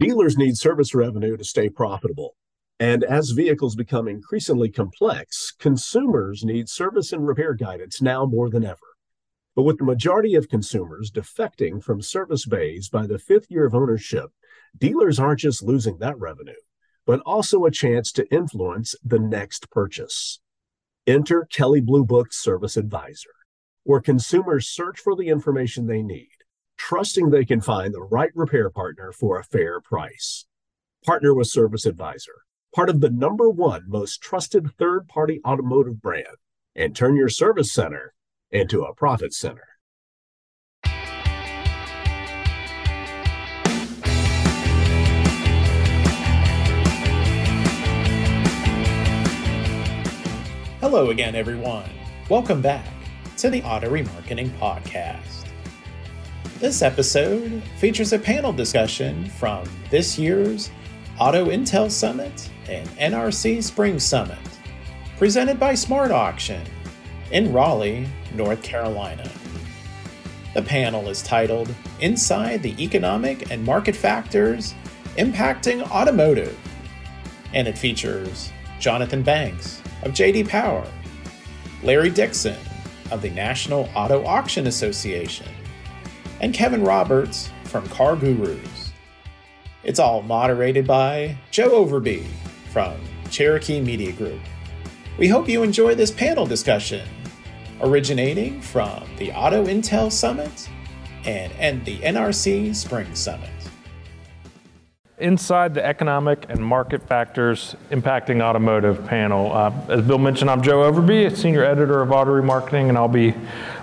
Dealers need service revenue to stay profitable. And as vehicles become increasingly complex, consumers need service and repair guidance now more than ever. But with the majority of consumers defecting from service bays by the fifth year of ownership, dealers aren't just losing that revenue, but also a chance to influence the next purchase. Enter Kelley Blue Book Service Advisor, where consumers search for the information they need, trusting they can find the right repair partner for a fair price. Partner with Service Advisor, part of the number one most trusted third party automotive brand, and turn your service center into a profit center. Hello again, everyone. Welcome back to the Auto Remarketing Podcast. This episode features a panel discussion from this year's Auto Intel Summit and NRC Spring Summit, presented by Smart Auction in Raleigh, North Carolina. The panel is titled Inside the Economic and Market Factors Impacting Automotive, and it features Jonathan Banks of JD Power, Larry Dixon of the National Auto Auction Association, and Kevin Roberts from CarGurus. It's all moderated by Joe Overby from Cherokee Media Group. We hope you enjoy this panel discussion originating from the Auto Intel Summit and, and the NRC Spring Summit. Inside the economic and market factors impacting automotive panel. Uh, as Bill mentioned, I'm Joe Overby, senior editor of Auto Remarketing, and I'll be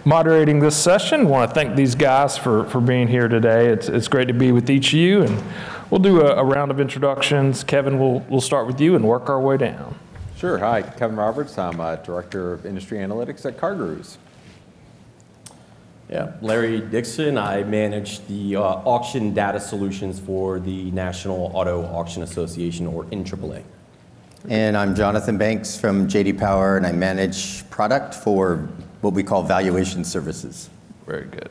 moderating this session. I want to thank these guys for, for being here today. It's, it's great to be with each of you, and we'll do a, a round of introductions. Kevin, we'll, we'll start with you and work our way down. Sure. Hi, Kevin Roberts. I'm uh, Director of Industry Analytics at CarGurus. Yeah, Larry Dixon. I manage the uh, auction data solutions for the National Auto Auction Association, or NAAA. And I'm Jonathan Banks from JD Power, and I manage product for what we call valuation services. Very good.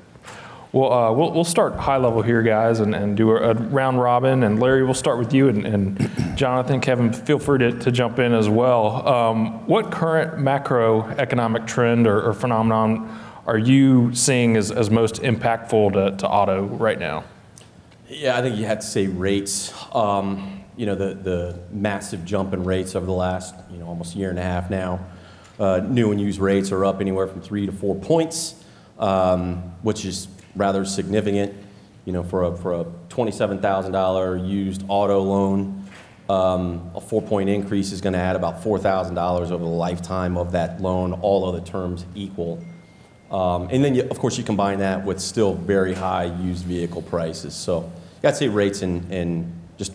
Well, uh, we'll, we'll start high level here, guys, and, and do a, a round robin. And Larry, we'll start with you, and, and Jonathan, Kevin, feel free to, to jump in as well. Um, what current macroeconomic trend or, or, phenomenon are you seeing as, as most impactful to, to auto right now? Yeah, I think you have to say rates. Um, you know, the, the massive jump in rates over the last, you know, almost year and a half now. Uh, new and used rates are up anywhere from three to four points, um, which is rather significant. You know, for a, for a $27,000 used auto loan, um, a four point increase is going to add about $4,000 over the lifetime of that loan, all other terms equal. Um, and then, you, of course, you combine that with still very high used vehicle prices. So, I'd say rates and, and just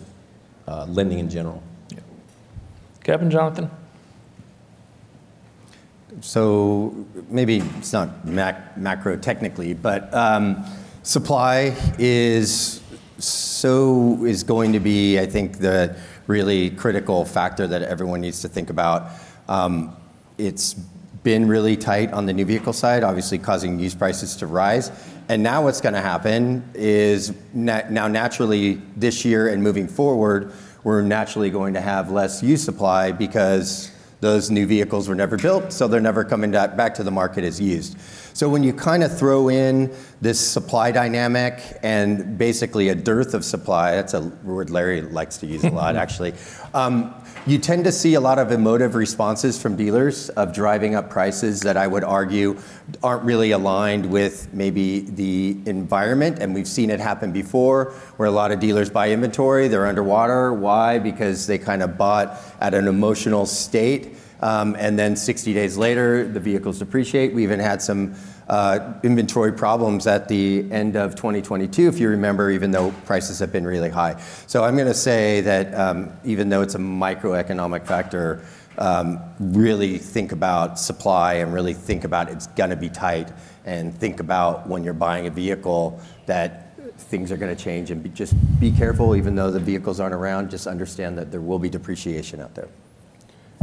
uh, lending in general. Yeah. Kevin, Jonathan? So maybe it's not mac- macro technically, but um, supply is so is going to be, I think, the really critical factor that everyone needs to think about. Um, it's been really tight on the new vehicle side, obviously causing used prices to rise. And now what's going to happen is now naturally this year and moving forward, we're naturally going to have less used supply because those new vehicles were never built, so they're never coming back to the market as used. So when you kind of throw in this supply dynamic and basically a dearth of supply, that's a word Larry likes to use a lot actually, um, you tend to see a lot of emotive responses from dealers of driving up prices that I would argue aren't really aligned with maybe the environment. And we've seen it happen before where a lot of dealers buy inventory, they're underwater. Why? Because they kind of bought at an emotional state. Um, and then 60 days later, the vehicles depreciate. We even had some inventory problems at the end of 2022, if you remember, even though prices have been really high. So I'm going to say that um, even though it's a microeconomic factor, um, really think about supply and really think about it's going to be tight and think about when you're buying a vehicle that things are going to change and just be careful even though the vehicles aren't around just understand that there will be depreciation out there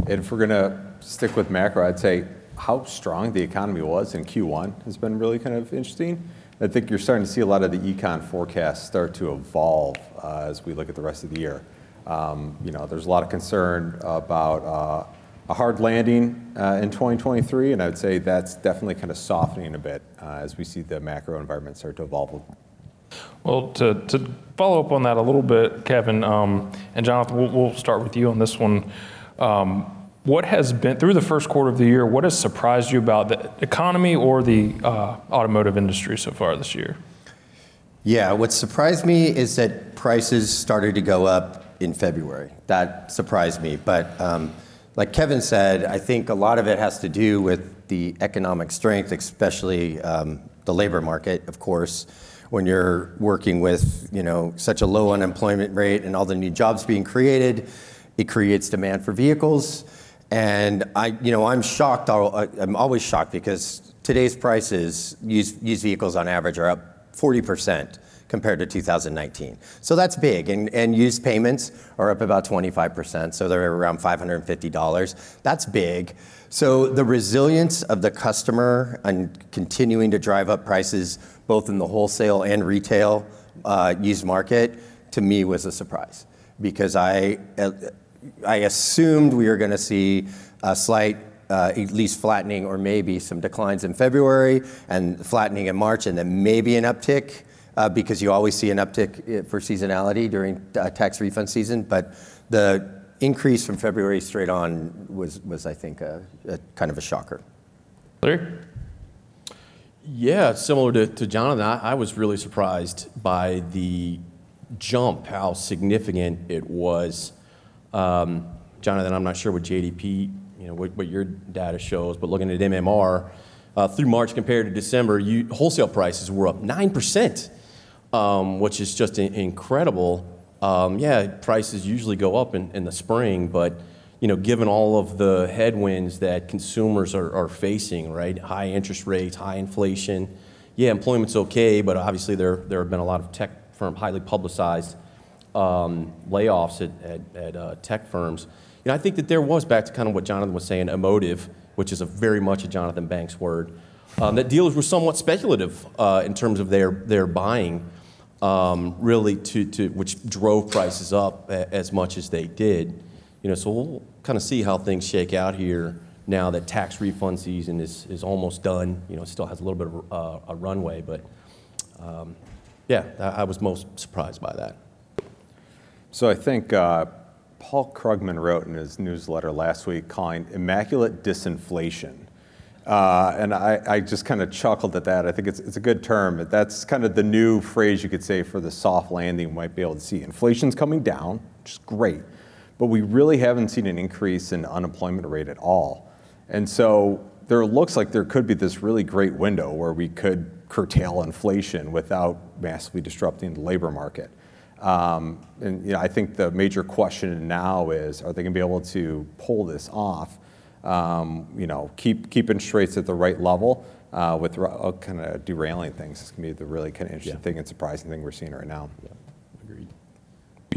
if we're going to stick with macro i'd say how strong the economy was in Q1 has been really kind of interesting. I think you're starting to see a lot of the econ forecasts start to evolve uh, as we look at the rest of the year. Um, you know, there's a lot of concern about uh, a hard landing uh, in 2023, and I would say that's definitely kind of softening a bit as we see the macro environment start to evolve. Well, to follow up on that a little bit, Kevin, um, and Jonathan, we'll start with you on this one. Um, What has been through the first quarter of the year, what has surprised you about the economy or the automotive industry so far this year? Yeah. What surprised me is that prices started to go up in February. That surprised me. But um like Kevin said, I think a lot of it has to do with the economic strength, especially the labor market, of course. When you're working with you know such a low unemployment rate and all the new jobs being created, it creates demand for vehicles. I'm shocked. I'm always shocked because today's prices, used used vehicles on average are up 40% compared to 2019. So That's big. And, and used payments are up about 25%, so they're around $550. That's big. So the resilience of the customer and continuing to drive up prices both in the wholesale and retail uh, used market, to me, was a surprise because I uh, assumed we were going to see a slight, uh, at least flattening or maybe some declines in February and flattening in March, and then maybe an uptick, uh, because you always see an uptick uh, for seasonality during tax refund season. But the increase from February straight on was, I think, kind of a shocker. Larry? Yeah. Similar to Jonathan, I was really surprised by the jump, how significant it was. Um, Jonathan, I'm not sure what JDP, you know, what your data shows, but looking at MMR, uh, through March compared to December, wholesale prices were up 9%, um, which is just incredible. Um, yeah, prices usually go up in the spring, but you know, given all of the headwinds that consumers are facing, right? High interest rates, high inflation. Yeah, employment's okay, but obviously there have been a lot of tech firm, highly publicized Um, layoffs at uh, tech firms. You know, I think that there was, back to kind of what Jonathan was saying, emotive, which is very much a Jonathan Banks word, um, that dealers were somewhat speculative uh, in terms of their their buying, um, really, to which drove prices up as much as they did. You know, So we'll kind of see how things shake out here now that tax refund season is is almost done. You know, It still has a little bit of uh, a runway, but yeah, I was most surprised by that. I think Paul Krugman wrote in his newsletter last week calling immaculate disinflation. Uh, and I just kind of chuckled at that. I think it's a good term. That's kind of the new phrase you could say for the soft landing we might be able to see. Inflation's coming down, which is great, but we really haven't seen an increase in unemployment rate at all. And so there looks like there could be this really great window where we could curtail inflation without massively disrupting the labor market. Um, I think the major question now is, are they going to be able to pull this off, um, You know, keep interest rates at the right level, uh, without uh, kind of derailing things? It's going to be the really kind of interesting thing and surprising thing we're seeing right now. Yeah. Agreed.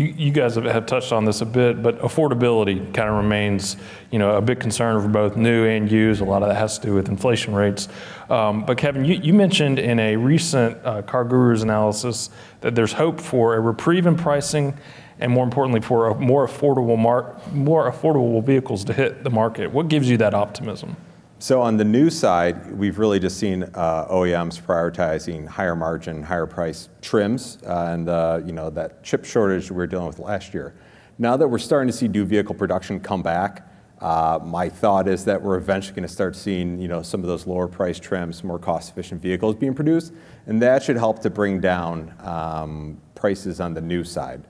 You guys have touched on this a bit, but affordability kind of remains you know, a big concern for both new and used. A lot of that has to do with inflation rates. Um, but Kevin, you mentioned in a recent CarGurus analysis that there's hope for a reprieve in pricing, and more importantly, for more affordable more affordable vehicles to hit the market. What gives you that optimism? So on the new side, we've really just seen uh, OEMs prioritizing higher margin, higher price trims, uh, and uh, that chip shortage we were dealing with last year. Now that we're starting to see new vehicle production come back, my thought is that we're eventually going to start seeing some of those lower price trims, more cost-efficient vehicles being produced, and that should help to bring down um, prices on the new side,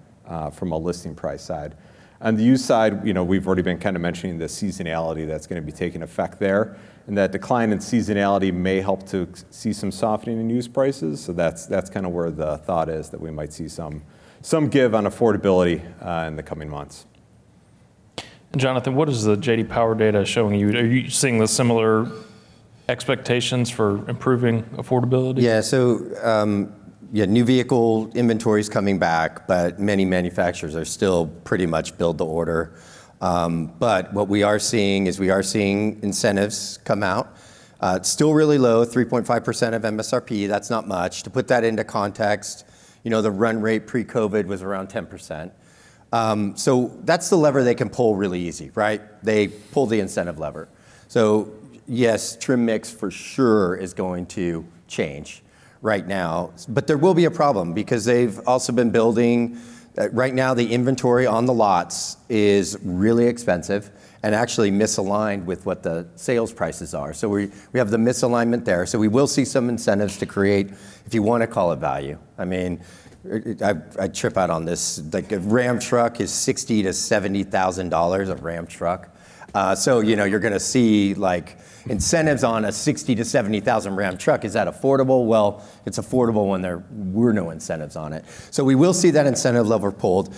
from a listing price side. On the used side, you know, we've already been kind of mentioning the seasonality that's going to be taking effect there, and that decline in seasonality may help to see some softening in used prices. So that's that's kind of where the thought is that we might see some some give on affordability uh, in the coming months. Jonathan, what is the J.D. Power data showing you? Are you seeing the similar expectations for improving affordability? Um, Yeah, new vehicle inventory's coming back, but many manufacturers are still pretty much build to order. But what we are seeing is we are seeing incentives come out. Uh, it's still really low, 3.5% of MSRP. That's not much. To put that into context, you know, the run rate pre-COVID was around 10%. Um, so that's the lever they can pull really easy, right? They pull the incentive lever. So yes, trim mix for sure is going to change right now, but there will be a problem because they've also been building. Uh, right now, the inventory on the lots is really expensive and actually misaligned with what the sales prices are. So we, we have the misalignment there. So we will see some incentives to create, if you want to call it value. I mean, I, I trip out on this. Like a Ram truck is sixty to seventy thousand dollars a Ram truck. Uh, so you know you're going to see like incentives on a sixty to seventy thousand Ram truck. Is that affordable? Well, it's affordable when there were no incentives on it. So we will see that incentive lever pulled.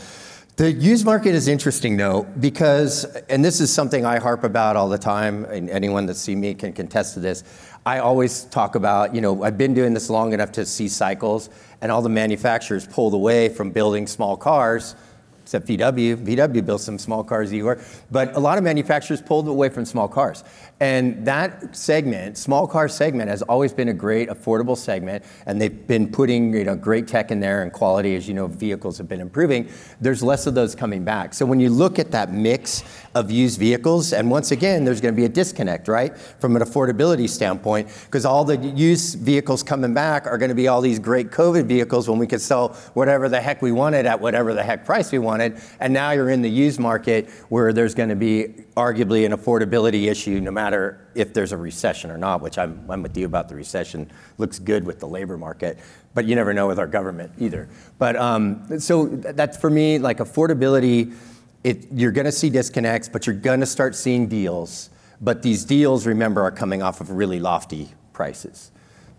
The used market is interesting though, because, and this is something I harp about all the time, and anyone that see me can contest to this. I always talk about, you know, I've been doing this long enough to see cycles, and all the manufacturers pulled away from building small cars except VW. VW built some small cars, Igor. But a lot of manufacturers pulled away from small cars. And that segment, small car segment, has always been a great affordable segment. And they've been putting you know, great tech in there and quality, as you know, vehicles have been improving. There's less of those coming back. So when you look at that mix of used vehicles, and once again, there's going to be a disconnect, right, from an affordability standpoint, because all the used vehicles coming back are going to be all these great COVID vehicles when we could sell whatever the heck we wanted at whatever the heck price we wanted wanted. And now you're in the used market where there's going to be arguably an affordability issue no matter if there's a recession or not, which I'm, I'm with you about the recession. Looks good with the labor market, but you never know with our government either. But um, so that's for me, like affordability, it, you're going to see disconnects, but you're going to start seeing deals. But these deals, remember, are coming off of really lofty prices.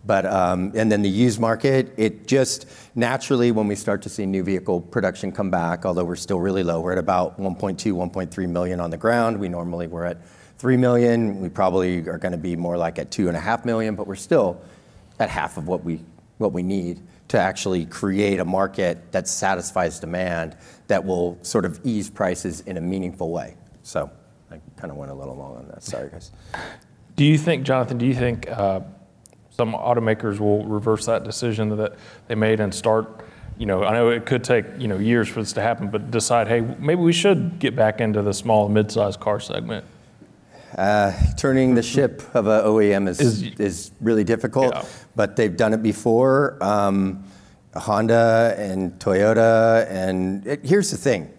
But um, and then the used market, it just naturally when we start to see new vehicle production come back, although we're still really low, we're at about 1.2, 1.3 million on the ground. We normally were at 3 million. We probably are going to be more like at 2.5 million, but we're still at half of what we what we need to actually create a market that satisfies demand that will sort of ease prices in a meaningful way. So I kind of went a little long on that. Sorry, guys. Do you think, Jonathan? Do you think? Uh, some automakers will reverse that decision that they made and start you know, I know it could take, you know, years for this to happen, but decide, hey, maybe we should get back into the small and mid-sized car segment. Uh, turning the ship of a OEM is, is, is really difficult, yeah. but they've done it before. Um, Honda and Toyota, and it, here's the thing.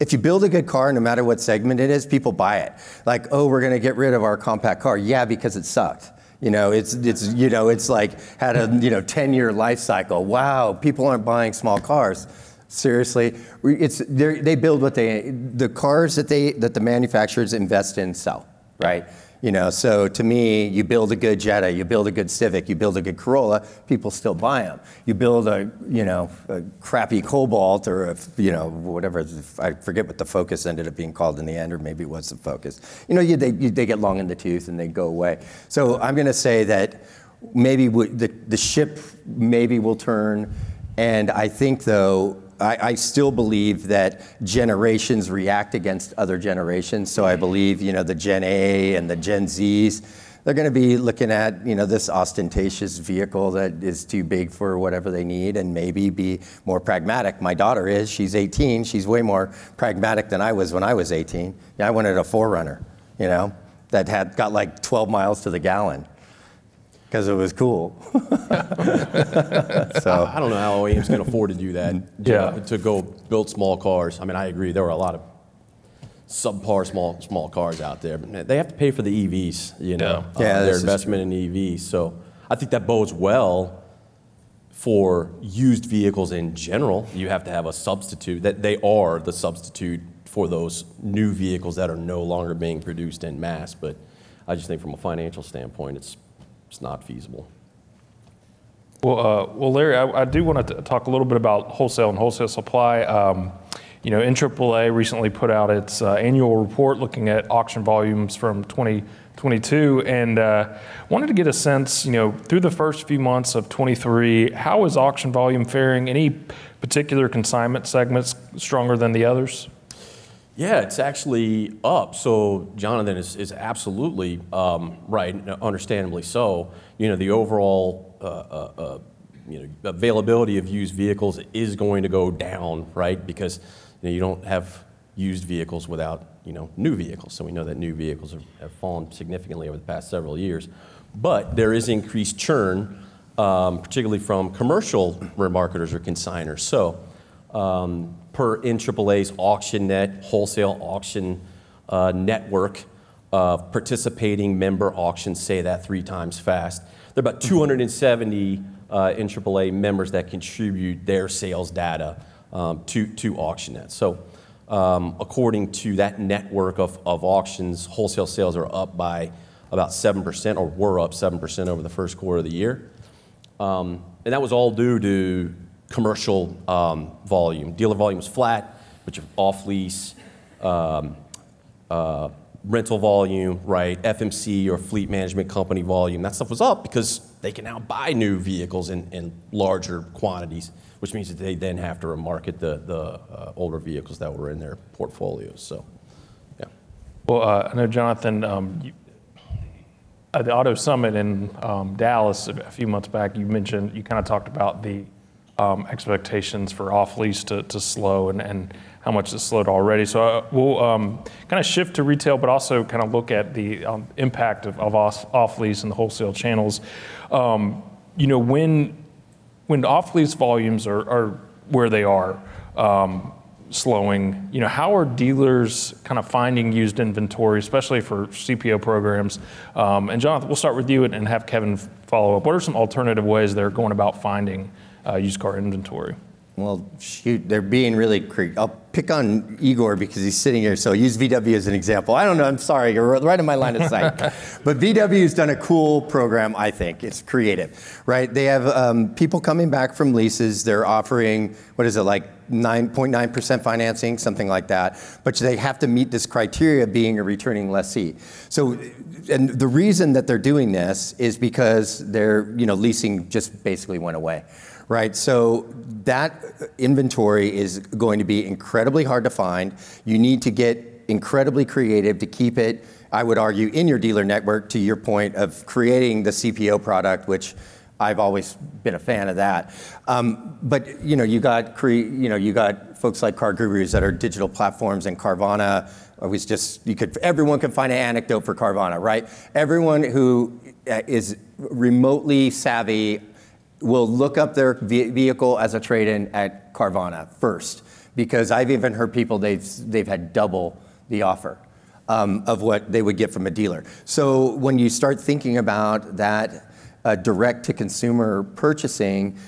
If you build a good car, no matter what segment it is, people buy it. Like, oh, we're going to get rid of our compact car. Yeah, because it sucked. You know, it's it's you know, it's like had a you know 10 year life cycle. Wow, people aren't buying small cars. Seriously, it's they build what they the cars that they that the manufacturers invest in sell, right? You know, so to me, you build a good Jetta, you build a good Civic, you build a good Corolla, people still buy them. You build a, you know, a crappy Cobalt or a, you know, whatever, I forget what the Focus ended up being called in the end, or maybe it was the Focus. You know, you, they, you, they get long in the tooth and they go away. So I'm going to say that maybe the, the ship maybe will turn, and I think though I, I, still believe that generations react against other generations. So I believe, you know, the Gen A and the Gen Zs, they're going to be looking at, you know, this ostentatious vehicle that is too big for whatever they need and maybe be more pragmatic. My daughter is, she's 18. She's way more pragmatic than I was when I was 18. Yeah, I wanted a 4Runner, you know, that had got like 12 miles to the gallon because it was cool. so I don't know how OEMs can afford to do that. To, yeah. to go build small cars. I mean, I agree. There were a lot of subpar small small cars out there. But they have to pay for the EVs. You know, yeah. yeah uh, their investment in EVs. So I think that bodes well for used vehicles in general. You have to have a substitute. That they are the substitute for those new vehicles that are no longer being produced in mass. But I just think from a financial standpoint, it's it's not feasible. Well, uh, well, Larry, I, I do want to talk a little bit about wholesale and wholesale supply. Um, you know, NAAA recently put out its uh, annual report looking at auction volumes from 2022, and uh, wanted to get a sense, you know, through the first few months of 23, how is auction volume faring? Any particular consignment segments stronger than the others? Yeah, it's actually up. So Jonathan is, is absolutely um, right, understandably so. You know, the overall uh, uh, uh, you know, availability of used vehicles is going to go down, right? Because you, know, you don't have used vehicles without you know, new vehicles. So we know that new vehicles have, have fallen significantly over the past several years. But there is increased churn, um, particularly from commercial remarketers or consigners. So um, per NAAA's AuctionNet wholesale auction uh, network of participating member auctions, say that three times fast. There are about 270 uh, NAAA members that contribute their sales data um, to, to AuctionNet. So um, according to that network of, of auctions, wholesale sales are up by about 7%, or were up 7% over the first quarter of the year. Um, and that was all due to commercial um, volume. Dealer volume was flat, which off lease, um, uh, rental volume, right? FMC or fleet management company volume. That stuff was up because they can now buy new vehicles in, in larger quantities, which means that they then have to market the, the uh, older vehicles that were in their portfolios. So, yeah. Well, uh, I know, Jonathan, um, at the Auto Summit in Dallas a few months back, you mentioned, you kind of talked about the expectations for off lease to, slow and, how much it's slowed already. So uh, we'll um, kind of shift to retail, but also kind of look at the um, impact of, of off, off lease and the wholesale channels. Um, you know, when when off lease volumes are, where they are, um, slowing, you know, how are dealers kind of finding used inventory, especially for CPO programs? Um, and Jonathan, we'll start with you and, have Kevin follow up. What are some alternative ways they're going about finding uh, used car inventory? Well, shoot, they're being really cre- I'll pick on Igor because he's sitting here, so use VW as an example. I don't know, I'm sorry, you're right in my line of sight. but VW's done a cool program, I think. It's creative, right? They have um, people coming back from leases. They're offering, what is it, like 9.9% financing, something like that. But they have to meet this criteria being a returning lessee. So, and the reason that they're doing this is because their, you know, leasing just basically went away right? So that inventory is going to be incredibly hard to find. You need to get incredibly creative to keep it, I would argue, in your dealer network to your point of creating the CPO product, which I've always been a fan of that. Um, but you know, you got cre- you know, you got folks like CarGurus that are digital platforms and Carvana was just you could everyone can find an anecdote for Carvana, right? Everyone who uh, remotely savvy will look up their vehicle as a trade-in at Carvana first, because I've even heard people they've they've had double the offer um, of what they would get from a dealer. So when you start thinking about that uh, direct to consumer purchasing,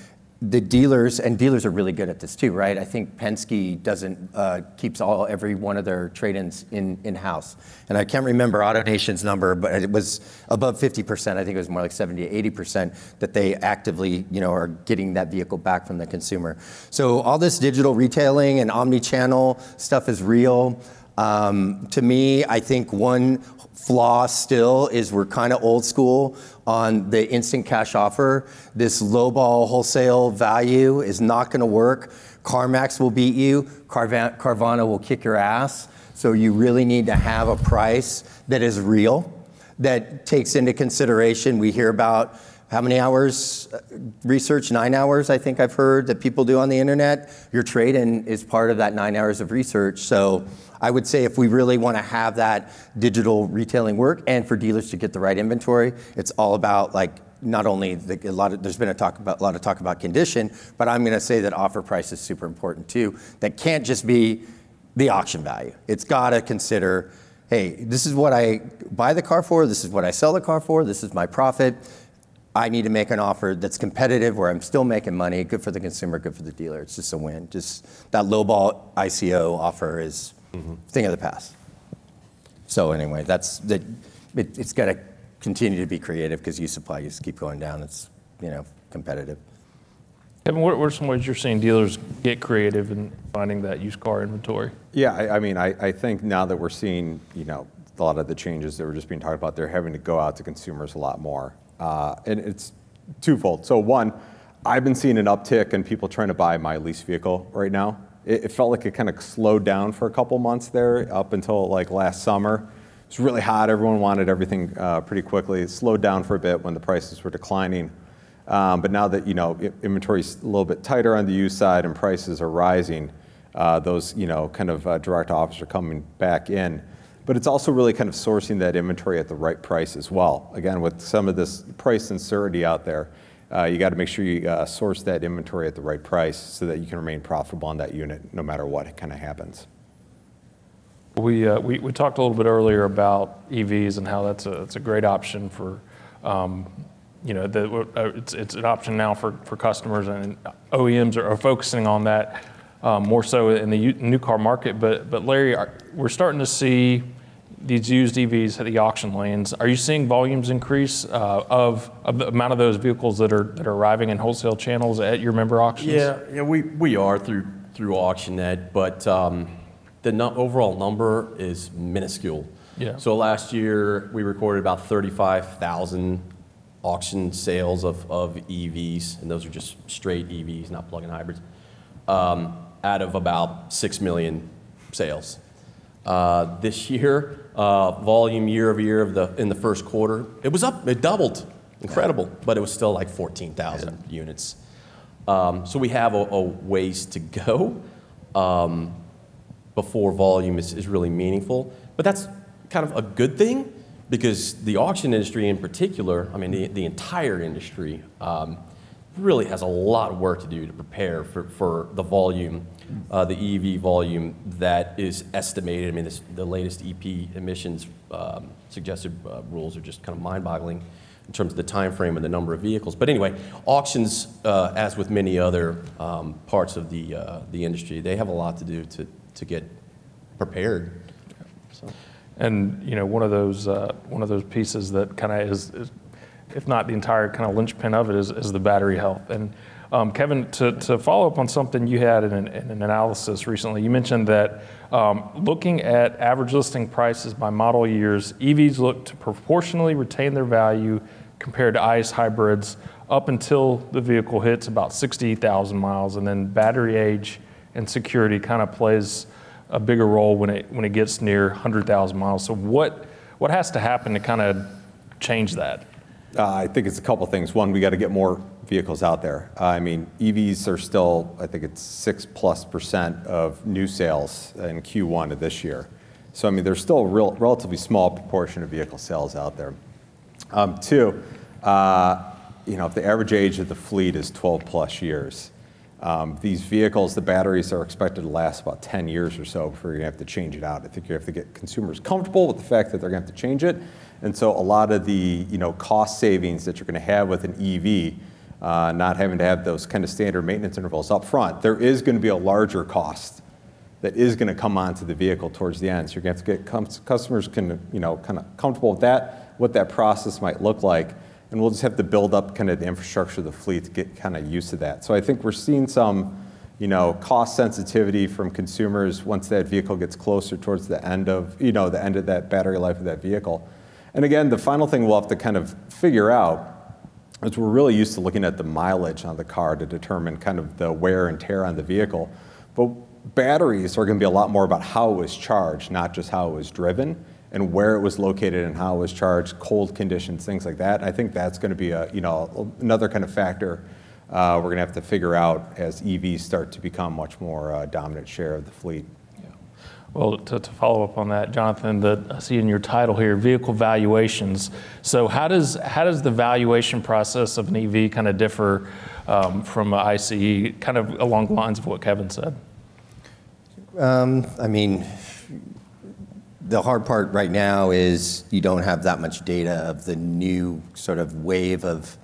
the dealers and dealers are really good at this too, right? I think Penske doesn't uh, keeps all every one of their trade-ins in in house, and I can't remember AutoNation's number, but it was above 50 percent. I think it was more like 70, 80 percent that they actively, you know, are getting that vehicle back from the consumer. So all this digital retailing and omni-channel stuff is real. Um, to me, I think one flaw still is we're kind of old school on the instant cash offer. This lowball wholesale value is not going to work. CarMax will beat you. Carvana will kick your ass. So you really need to have a price that is real, that takes into consideration. We hear about how many hours uh, research? Nine hours, I think I've heard that people do on the internet. Your trade in is part of that nine hours of research. So I would say if we really want to have that digital retailing work and for dealers to get the right inventory, it's all about like not only the, a lot of there's been a talk about a lot of talk about condition, but I'm going to say that offer price is super important too. That can't just be the auction value. It's got to consider, hey, this is what I buy the car for. This is what I sell the car for. This is my profit I need to make an offer that's competitive where I'm still making money, good for the consumer, good for the dealer. It's just a win. Just that lowball ICO offer is mm-hmm. thing of the past. So anyway, that's the, it, has got to continue to be creative because used supply just keep going down. It's you know competitive. Kevin, what are some ways you're seeing dealers get creative in finding that used car inventory? Yeah, I, I mean, I, I think now that we're seeing, you know, a lot of the changes that were just being talked about, they're having to go out to consumers a lot more. Uh, and it's twofold. So one, I've been seeing an uptick in people trying to buy my lease vehicle right now. it felt like it kind of slowed down for a couple months there up until like last summer. It was really hot. Everyone wanted everything uh, pretty quickly. It slowed down for a bit when the prices were declining. Um, but now that you know inventory's a little bit tighter on the used side and prices are rising, uh, those you know kind of uh, direct offers are coming back in. But it's also really kind of sourcing that inventory at the right price as well. Again, with some of this price uncertainty out there, uh, you got to make sure you uh, source that inventory at the right price so that you can remain profitable on that unit no matter what kind of happens. Uh, we we talked a little bit earlier about EVs and how that's a great option for um, you know, the, it's it's an option now for customers, and OEMs are focusing on that Um, more so in the new car market. But but Larry, we're starting to see these used EVs at the auction lanes. Are you seeing volumes increase uh, of the amount of those vehicles that are that are arriving in wholesale channels at your member auctions? Yeah, yeah we we are through through AuctionNet, but um, the overall number is minuscule. Yeah. So last year, we recorded about 35,000 auction sales of EVs, and those are just straight EVs, not plug-in hybrids, um, out of about 6 million sales. Uh, this year, uh, volume year-over-year of the, in the first quarter, it was up, it doubled. Incredible, but it was still like 14,000 units. Um, so we have a ways to go um, before volume is is really meaningful. But that's kind of a good thing because the auction industry in particular, I mean, the entire industry um, really has a lot of work to do to prepare for for the volume, uh, the EV volume that is estimated. I mean, the latest EP emissions um, suggested uh, rules are just kind of mind-boggling in terms of the time frame and the number of vehicles. But anyway, auctions, uh, as with many other um, parts of the the industry, they have a lot to do to to get prepared. So. And you know, one of those one of those pieces that kind of is, if not the entire kind of linchpin of it, is the battery health. And um, Kevin, to follow up on something you had in an analysis recently, you mentioned that looking at average listing prices by model years, EVs look to proportionally retain their value compared to ICE hybrids up until the vehicle hits about 60,000 miles, and then battery age and security kind of plays a bigger role when it when it gets near 100,000 miles. So what what has to happen to kind of change that? Uh, I think it's a couple things. One, we got to get more vehicles out there. I mean, EVs are still, I think it's 6%+ of new sales in Q1 of this year. So I mean, there's still a relatively small proportion of vehicle sales out there. Um, two, uh, if the average age of the fleet is 12+ years, um, these vehicles, the batteries are expected to last about 10 years or so before to have to change it out. I think you have to get consumers comfortable with the fact that they're going to have to change it. And so a lot of the you know cost savings that you're going to have with an EV, uh, not having to have those kind of standard maintenance intervals up front, there is going to be a larger cost that is going to come onto the vehicle towards the end. So you're going to have to get customers kind of comfortable with that, what that process might look like. And we'll just have to build up kind of the infrastructure of the fleet to get kind of used to that. So I think we're seeing some you know cost sensitivity from consumers once that vehicle gets closer towards the end of you know the end of that battery life of that vehicle. And again, the final thing we'll have to kind of figure out is we're really used to looking at the mileage on the car to determine kind of the wear and tear on the vehicle. But batteries are going to be a lot more about how it was charged, not just how it was driven and where it was located and how it was charged, cold conditions, things like that. I think that's going to be a, you know, another kind of factor uh, we're going to have to figure out as EVs start to become much more uh, dominant share of the fleet. Well, to follow up on that, Jonathan, I see in your title here, vehicle valuations. So how does how does the valuation process of an EV kind of differ um, from an ICE, kind of along the lines of what Kevin said? Um, I mean, the hard part right now is you don't have that much data of the new sort of wave of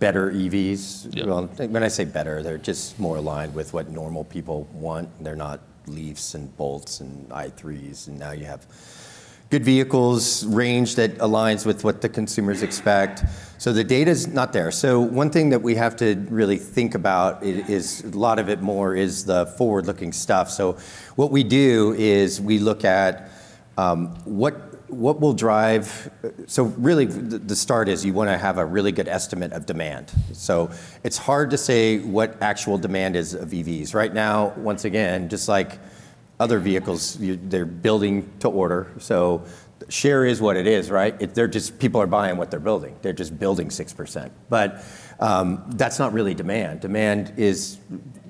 better EVs. Well, when I say better, they're just more aligned with what normal people want. They're not Leafs and Bolts and i3s. And now you have good vehicles range that aligns with what the consumers expect. So the data is not there. So one thing that we have to really think about is a lot of it more is the forward-looking stuff. So what we do is we look at um, what will drive? So really, the start is you want to have a really good estimate of demand. So it's hard to say what actual demand is of EVs right now. Once again, just like other vehicles, they're building to order. So share is what it is, right? They're just people are buying what they're building. They're just building 6%. But um, that's not really demand. Demand is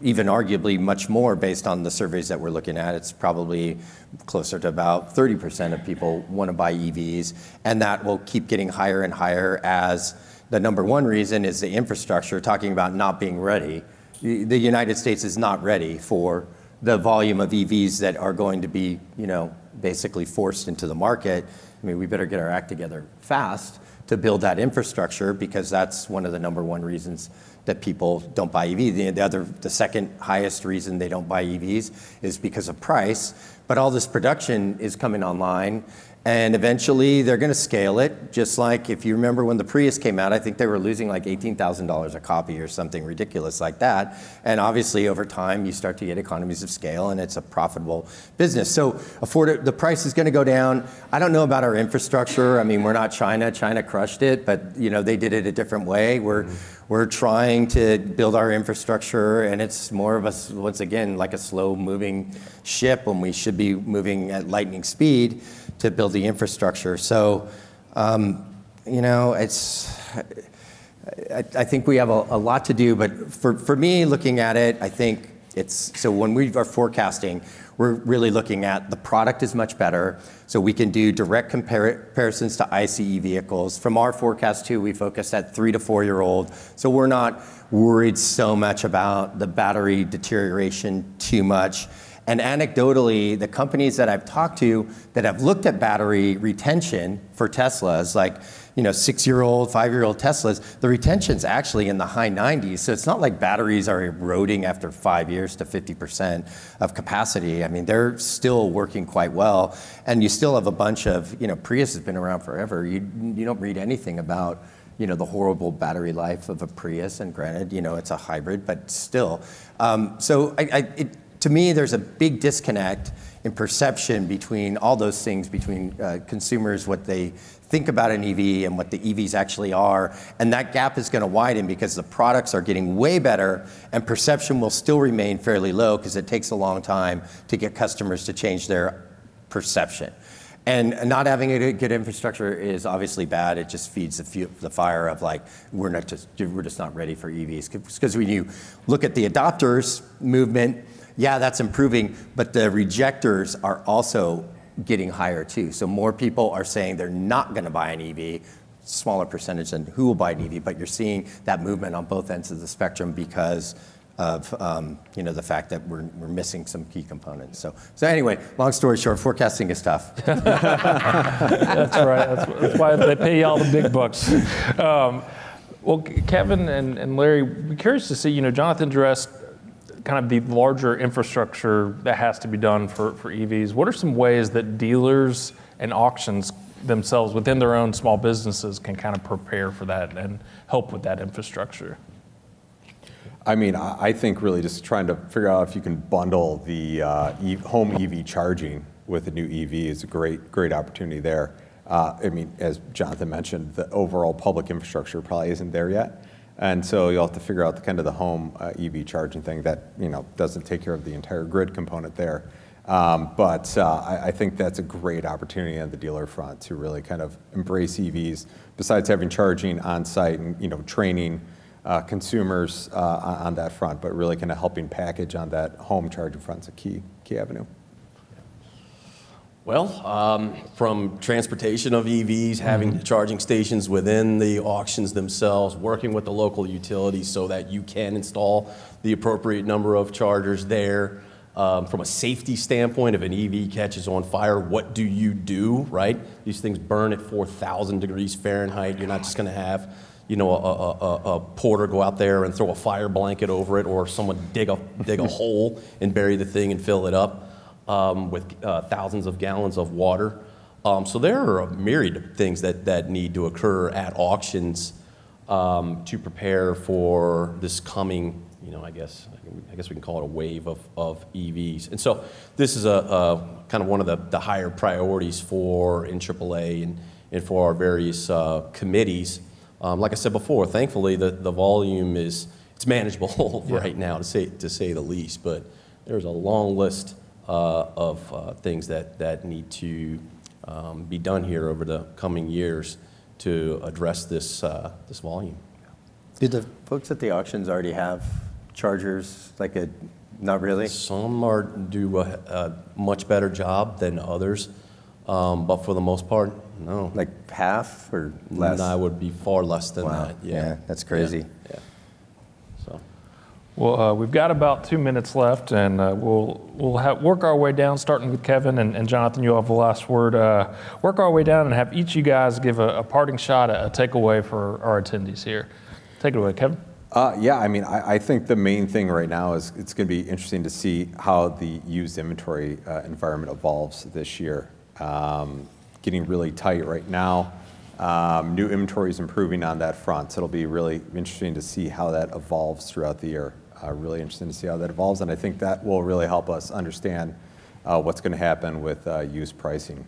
even arguably much more based on the surveys that we're looking at. It's probably closer to about 30% of people want to buy EVs. And that will keep getting higher and higher as the number one reason is the infrastructure, talking about not being ready. The United States is not ready for the volume of EVs that are going to be you know, basically forced into the market. I mean, we better get our act together fast to build that infrastructure because that's one of the number one reasons that people don't buy EVs. The other, the second highest reason they don't buy EVs is because of price. But all this production is coming online. And eventually, they're going to scale it. Just like if you remember when the Prius came out, I think they were losing like $18,000 a copy or something ridiculous like that. And obviously, over time, you start to get economies of scale, and it's a profitable business. So the price is going to go down. I don't know about our infrastructure. I mean, we're not China. China crushed it, but you know, they did it a different way. We're trying to build our infrastructure, and it's more of a, once again, like a slow-moving ship when we should be moving at lightning speed to build the infrastructure. So um, you know, it's I think we have a lot to do. But for me, looking at it, I think it's so when we are forecasting, we're really looking at the product is much better. So we can do direct comparisons to ICE vehicles. From our forecast too, we focus at three to four-year-old. So we're not worried so much about the battery deterioration too much. And anecdotally, the companies that I've talked to that have looked at battery retention for Teslas, like you know, six-year-old, five-year-old Teslas, the retention's actually in the high 90s. So it's not like batteries are eroding after five years to 50% of capacity. I mean, they're still working quite well. And you still have a bunch of you know, Prius has been around forever. You you don't read anything about you know the horrible battery life of a Prius. And granted, you know it's a hybrid, but still. Um, so to me, there's a big disconnect in perception between all those things, between uh, consumers, what they think about an EV and what the EVs actually are. And that gap is going to widen because the products are getting way better, and perception will still remain fairly low because it takes a long time to get customers to change their perception. And not having a good infrastructure is obviously bad. It just feeds the fire of like, we're just not ready for EVs. Because when you look at the adopters movement, yeah, that's improving, but the rejectors are also getting higher too. So more people are saying they're not going to buy an EV, smaller percentage than who will buy an EV. But you're seeing that movement on both ends of the spectrum because of um, you know the fact that we're we're missing some key components. So so anyway, long story short, forecasting is tough. That's right. That's why they pay you all the big bucks. Um, well, Kevin and and Larry, we're curious to see, You know, Jonathan addressed kind of the larger infrastructure that has to be done for for EVs. What are some ways that dealers and auctions themselves within their own small businesses can kind of prepare for that and help with that infrastructure? I mean, I think really just trying to figure out if you can bundle the uh, home EV charging with a new EV is a great great opportunity there. Uh, I mean, as Jonathan mentioned, the overall public infrastructure probably isn't there yet. And so you'll have to figure out the kind of the home uh, EV charging thing that you know doesn't take care of the entire grid component there. Um, but uh, I think that's a great opportunity on the dealer front to really kind of embrace EVs besides having charging on site and you know training uh, consumers on that front, but really kind of helping package on that home charging front is a key avenue. Um, from transportation of EVs, having mm-hmm. charging stations within the auctions themselves, working with the local utilities so that you can install the appropriate number of chargers there. Um, from a safety standpoint, if an EV catches on fire, what do you do, right? These things burn at 4,000 degrees Fahrenheit. You're not just going to have you know, a porter go out there and throw a fire blanket over it or someone dig a, dig a hole and bury the thing and fill it up with thousands of gallons of water. So there are a myriad of things that that need to occur at auctions to prepare for this coming, you know, I guess I guess we can call it a wave of of EVs. And so this is a kind of one of the, the higher priorities for NAAA and, and for our various uh, committees. Um, like I said before, thankfully the, the volume is it's manageable right now to say to say the least. But there's a long list uh, of uh, things that that need to um, be done here over the coming years to address this uh, this volume. Do the folks at the auctions already have chargers? Like a, not really? Some are do a, a much better job than others, um, but for the most part, no. Like half or less? I would be far less than Wow. that. Yeah, that's crazy. Yeah. yeah. Well, uh, we've got about two minutes left, and uh, we'll we'll have, work our way down, starting with Kevin and, and Jonathan. You'll have the last word. Uh, work our way down and have each of you guys give a, a parting shot, a, a takeaway for our attendees here. Take it away, Kevin. Uh, yeah, I mean, I, I think the main thing right now is it's going to be interesting to see how the used inventory uh, environment evolves this year. Um, getting really tight right now. Um, new inventory is improving on that front, so it'll be really interesting to see how that evolves throughout the year. Uh, really interesting to see how that evolves, and I think that will really help us understand uh, what's going to happen with uh, used pricing.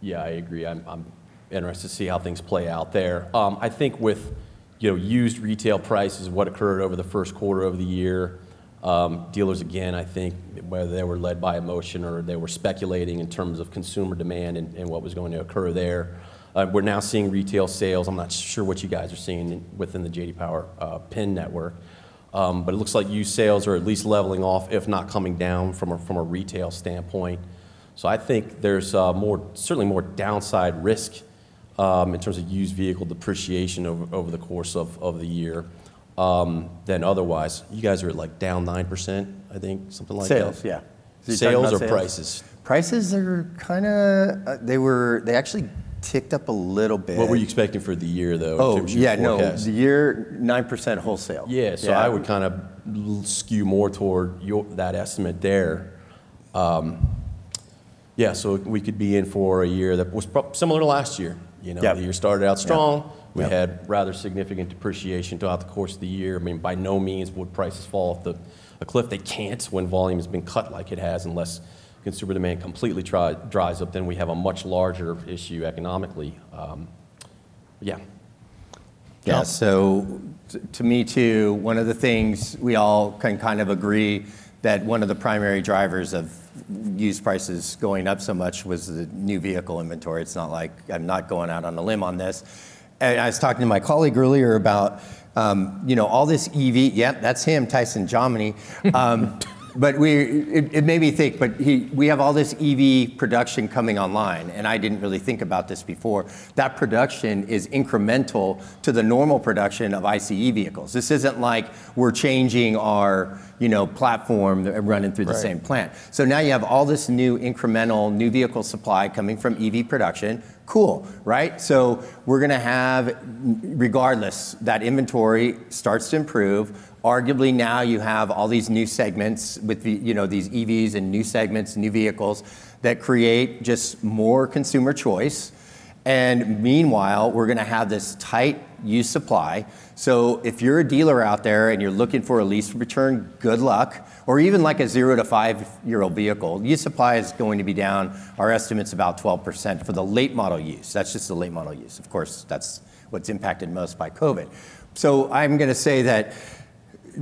Yeah, I agree. I'm, I'm interested to see how things play out there. Um, I think with you know used retail prices, what occurred over the first quarter of the year, um, dealers again, I think whether they were led by emotion or they were speculating in terms of consumer demand and, and what was going to occur there. Uh, we're now seeing retail sales. I'm not sure what you guys are seeing within the JD Power uh, PIN network. Um, but it looks like used sales are at least leveling off, if not coming down from a, from a retail standpoint. So I think there's uh, more, certainly more downside risk um, in terms of used vehicle depreciation over, over the course of, of the year um, than otherwise. You guys are at like down 9%, I think, something like Sales, that. yeah. So you're talking Sales or prices? Prices are kind of, uh, they were, they actually ticked up a little bit. What were you expecting for the year, though? Oh, yeah, no, the year, 9% wholesale. Yeah, so I would kind of skew more toward your, that estimate there. Um, yeah, so we could be in for a year that was prob- similar to last year. You know, Yep. the year started out strong. We Yep. had rather significant depreciation throughout the course of the year. I mean, by no means would prices fall off the a cliff. They can't when volume has been cut like it has, unless consumer demand completely try, dries up. Then we have a much larger issue economically. Um, yeah. Yeah, so to me too, one of the things we all can kind of agree that one of the primary drivers of used prices going up so much was the new vehicle inventory. It's not like I'm not going out on a limb on this. And I was talking to my colleague earlier about, um, you know, all this EV. Yep, that's him, Tyson Jominy. Um, but we, it, it made me think. But he, we have all this EV production coming online, and I didn't really think about this before. That production is incremental to the normal production of ICE vehicles. This isn't like we're changing our, you know, platform running through the same plant. So now you have all this new incremental new vehicle supply coming from EV production. Cool, right? So we're going to have, regardless, that inventory starts to improve. Arguably now you have all these new segments with the, you know these EVs and new segments, new vehicles that create just more consumer choice. And meanwhile, we're going to have this tight used supply. So if you're a dealer out there and you're looking for a lease return, good luck. Or even like a zero to five year old vehicle, used supply is going to be down. Our estimate's about 12% for the late model use. That's just the late model use. Of course, that's what's impacted most by COVID. So I'm going to say that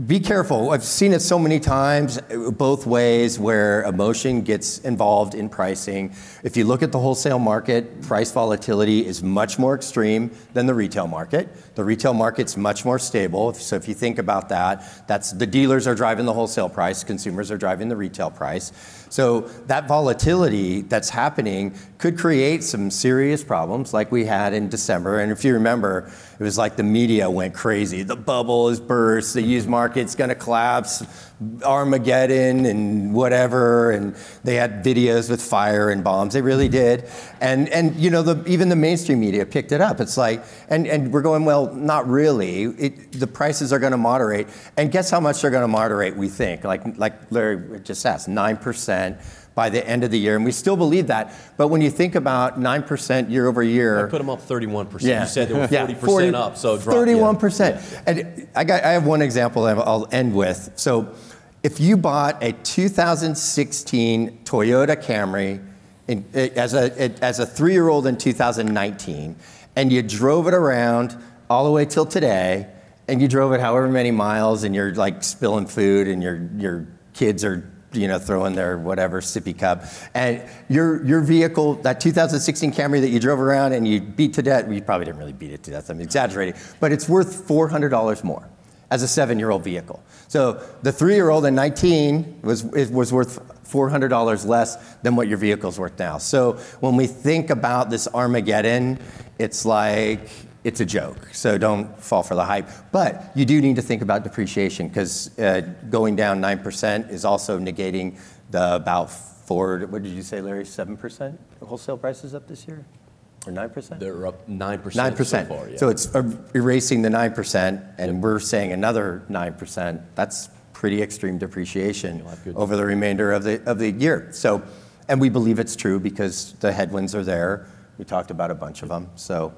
be careful. I've seen it so many times, uh, both ways, where emotion gets involved in pricing. If you look at the wholesale market, price volatility is much more extreme than the retail market. The retail market's much more stable. So if you think about that, that's the dealers are driving the wholesale price, consumers are driving the retail price. So that volatility that's happening could create some serious problems like we had in December. And if you remember, it was like the media went crazy. The bubble is burst, the used market's gonna collapse, Armageddon and whatever. And they had videos with fire and bombs. They really did. And, and you know, the, even the mainstream media picked it up. It's like, and, and we're going, well, not really. It, the prices are gonna moderate. And guess how much they're gonna moderate, we think? Like, like Larry just asked, 9% by the end of the year. And we still believe that. But when you think about 9% year over year. I put them up 31%. Yeah. You said they were 40% Yeah, 40 up, so drop, yeah. 31%. Yeah. And I, got, I have one example I'll end with. So if you bought a 2016 Toyota Camry in, eh, as a, eh, as a three year old in 2019, and you drove it around all the way till today, and you drove it however many miles, and you're like spilling food, and your, your kids are you know, throwing their whatever sippy cup. And your your vehicle, that 2016 Camry that you drove around and you beat to death, well, you probably didn't really beat it to death, I'm exaggerating, but it's worth $400 more as a seven-year-old vehicle. So the three-year-old in 19 was, was worth $400 less than what your vehicle's worth now. So when we think about this Armageddon, it's like, it's a joke. So don't fall for the hype. But you do need to think about depreciation because uh, going down 9% is also negating the about four, what did you say, Larry, 7% wholesale prices up this year? Or 9%? They're up 9%. 9%. So, far, yeah. so it's er, erasing the 9%, and yep. we're saying another 9%. That's pretty extreme depreciation over the remainder of the, of the year. So, and we believe it's true because the headwinds are there. We talked about a bunch of them. So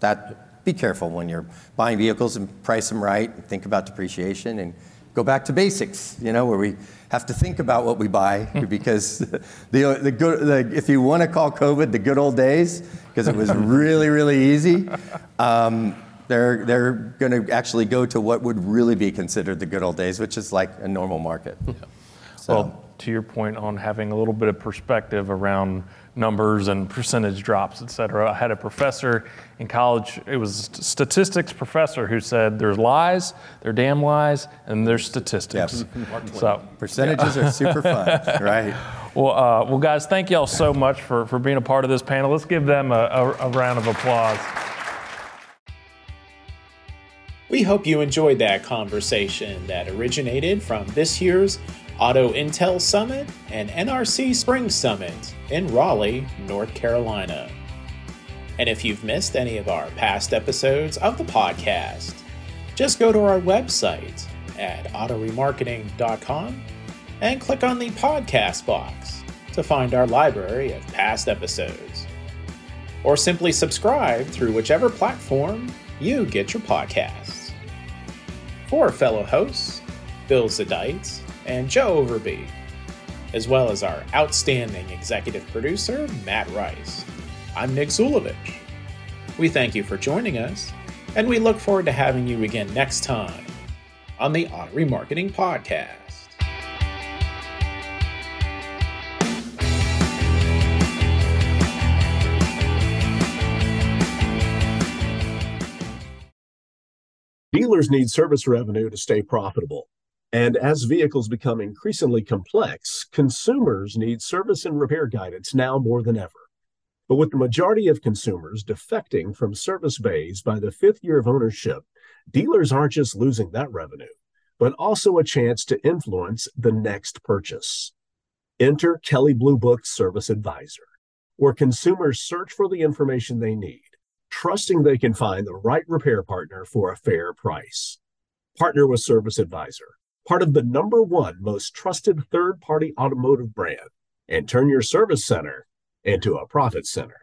that be careful when you're buying vehicles and price them right. and Think about depreciation and go back to basics. You know, where we have to think about what we buy because the the good the, if you want to call COVID the good old days because it was really really easy. Um, they're, they're going to actually go to what would really be considered the good old days, which is like a normal market. Yeah. So. Well, to your point on having a little bit of perspective around numbers and percentage drops, et cetera. I had a professor in college, it was a statistics professor who said there's lies, there are damn lies, and there's statistics. Yep. so percentages yeah. are super fun, right? Well, uh, well, guys, thank y'all so much for, for being a part of this panel. Let's give them a, a, a round of applause. We hope you enjoyed that conversation that originated from this year's Auto Intel Summit, and NRC Spring Summit in Raleigh, North Carolina. And if you've missed any of our past episodes of the podcast, just go to our website at autoremarketing.com and click on the podcast box to find our library of past episodes. Or simply subscribe through whichever platform you get your podcasts. For fellow hosts, Bill Zadeits, and Joe Overby, as well as our outstanding executive producer, Matt Rice. I'm Nick Zulovich. We thank you for joining us, and we look forward to having you again next time on the Auto Remarketing Podcast. Dealers need service revenue to stay profitable. And as vehicles become increasingly complex, consumers need service and repair guidance now more than ever. But with the majority of consumers defecting from service bays by the fifth year of ownership, dealers aren't just losing that revenue, but also a chance to influence the next purchase. Enter Kelley Blue Book Service Advisor, where consumers search for the information they need, trusting they can find the right repair partner for a fair price. Partner with Service Advisor part of the number one most trusted third party automotive brand, and turn your service center into a profit center.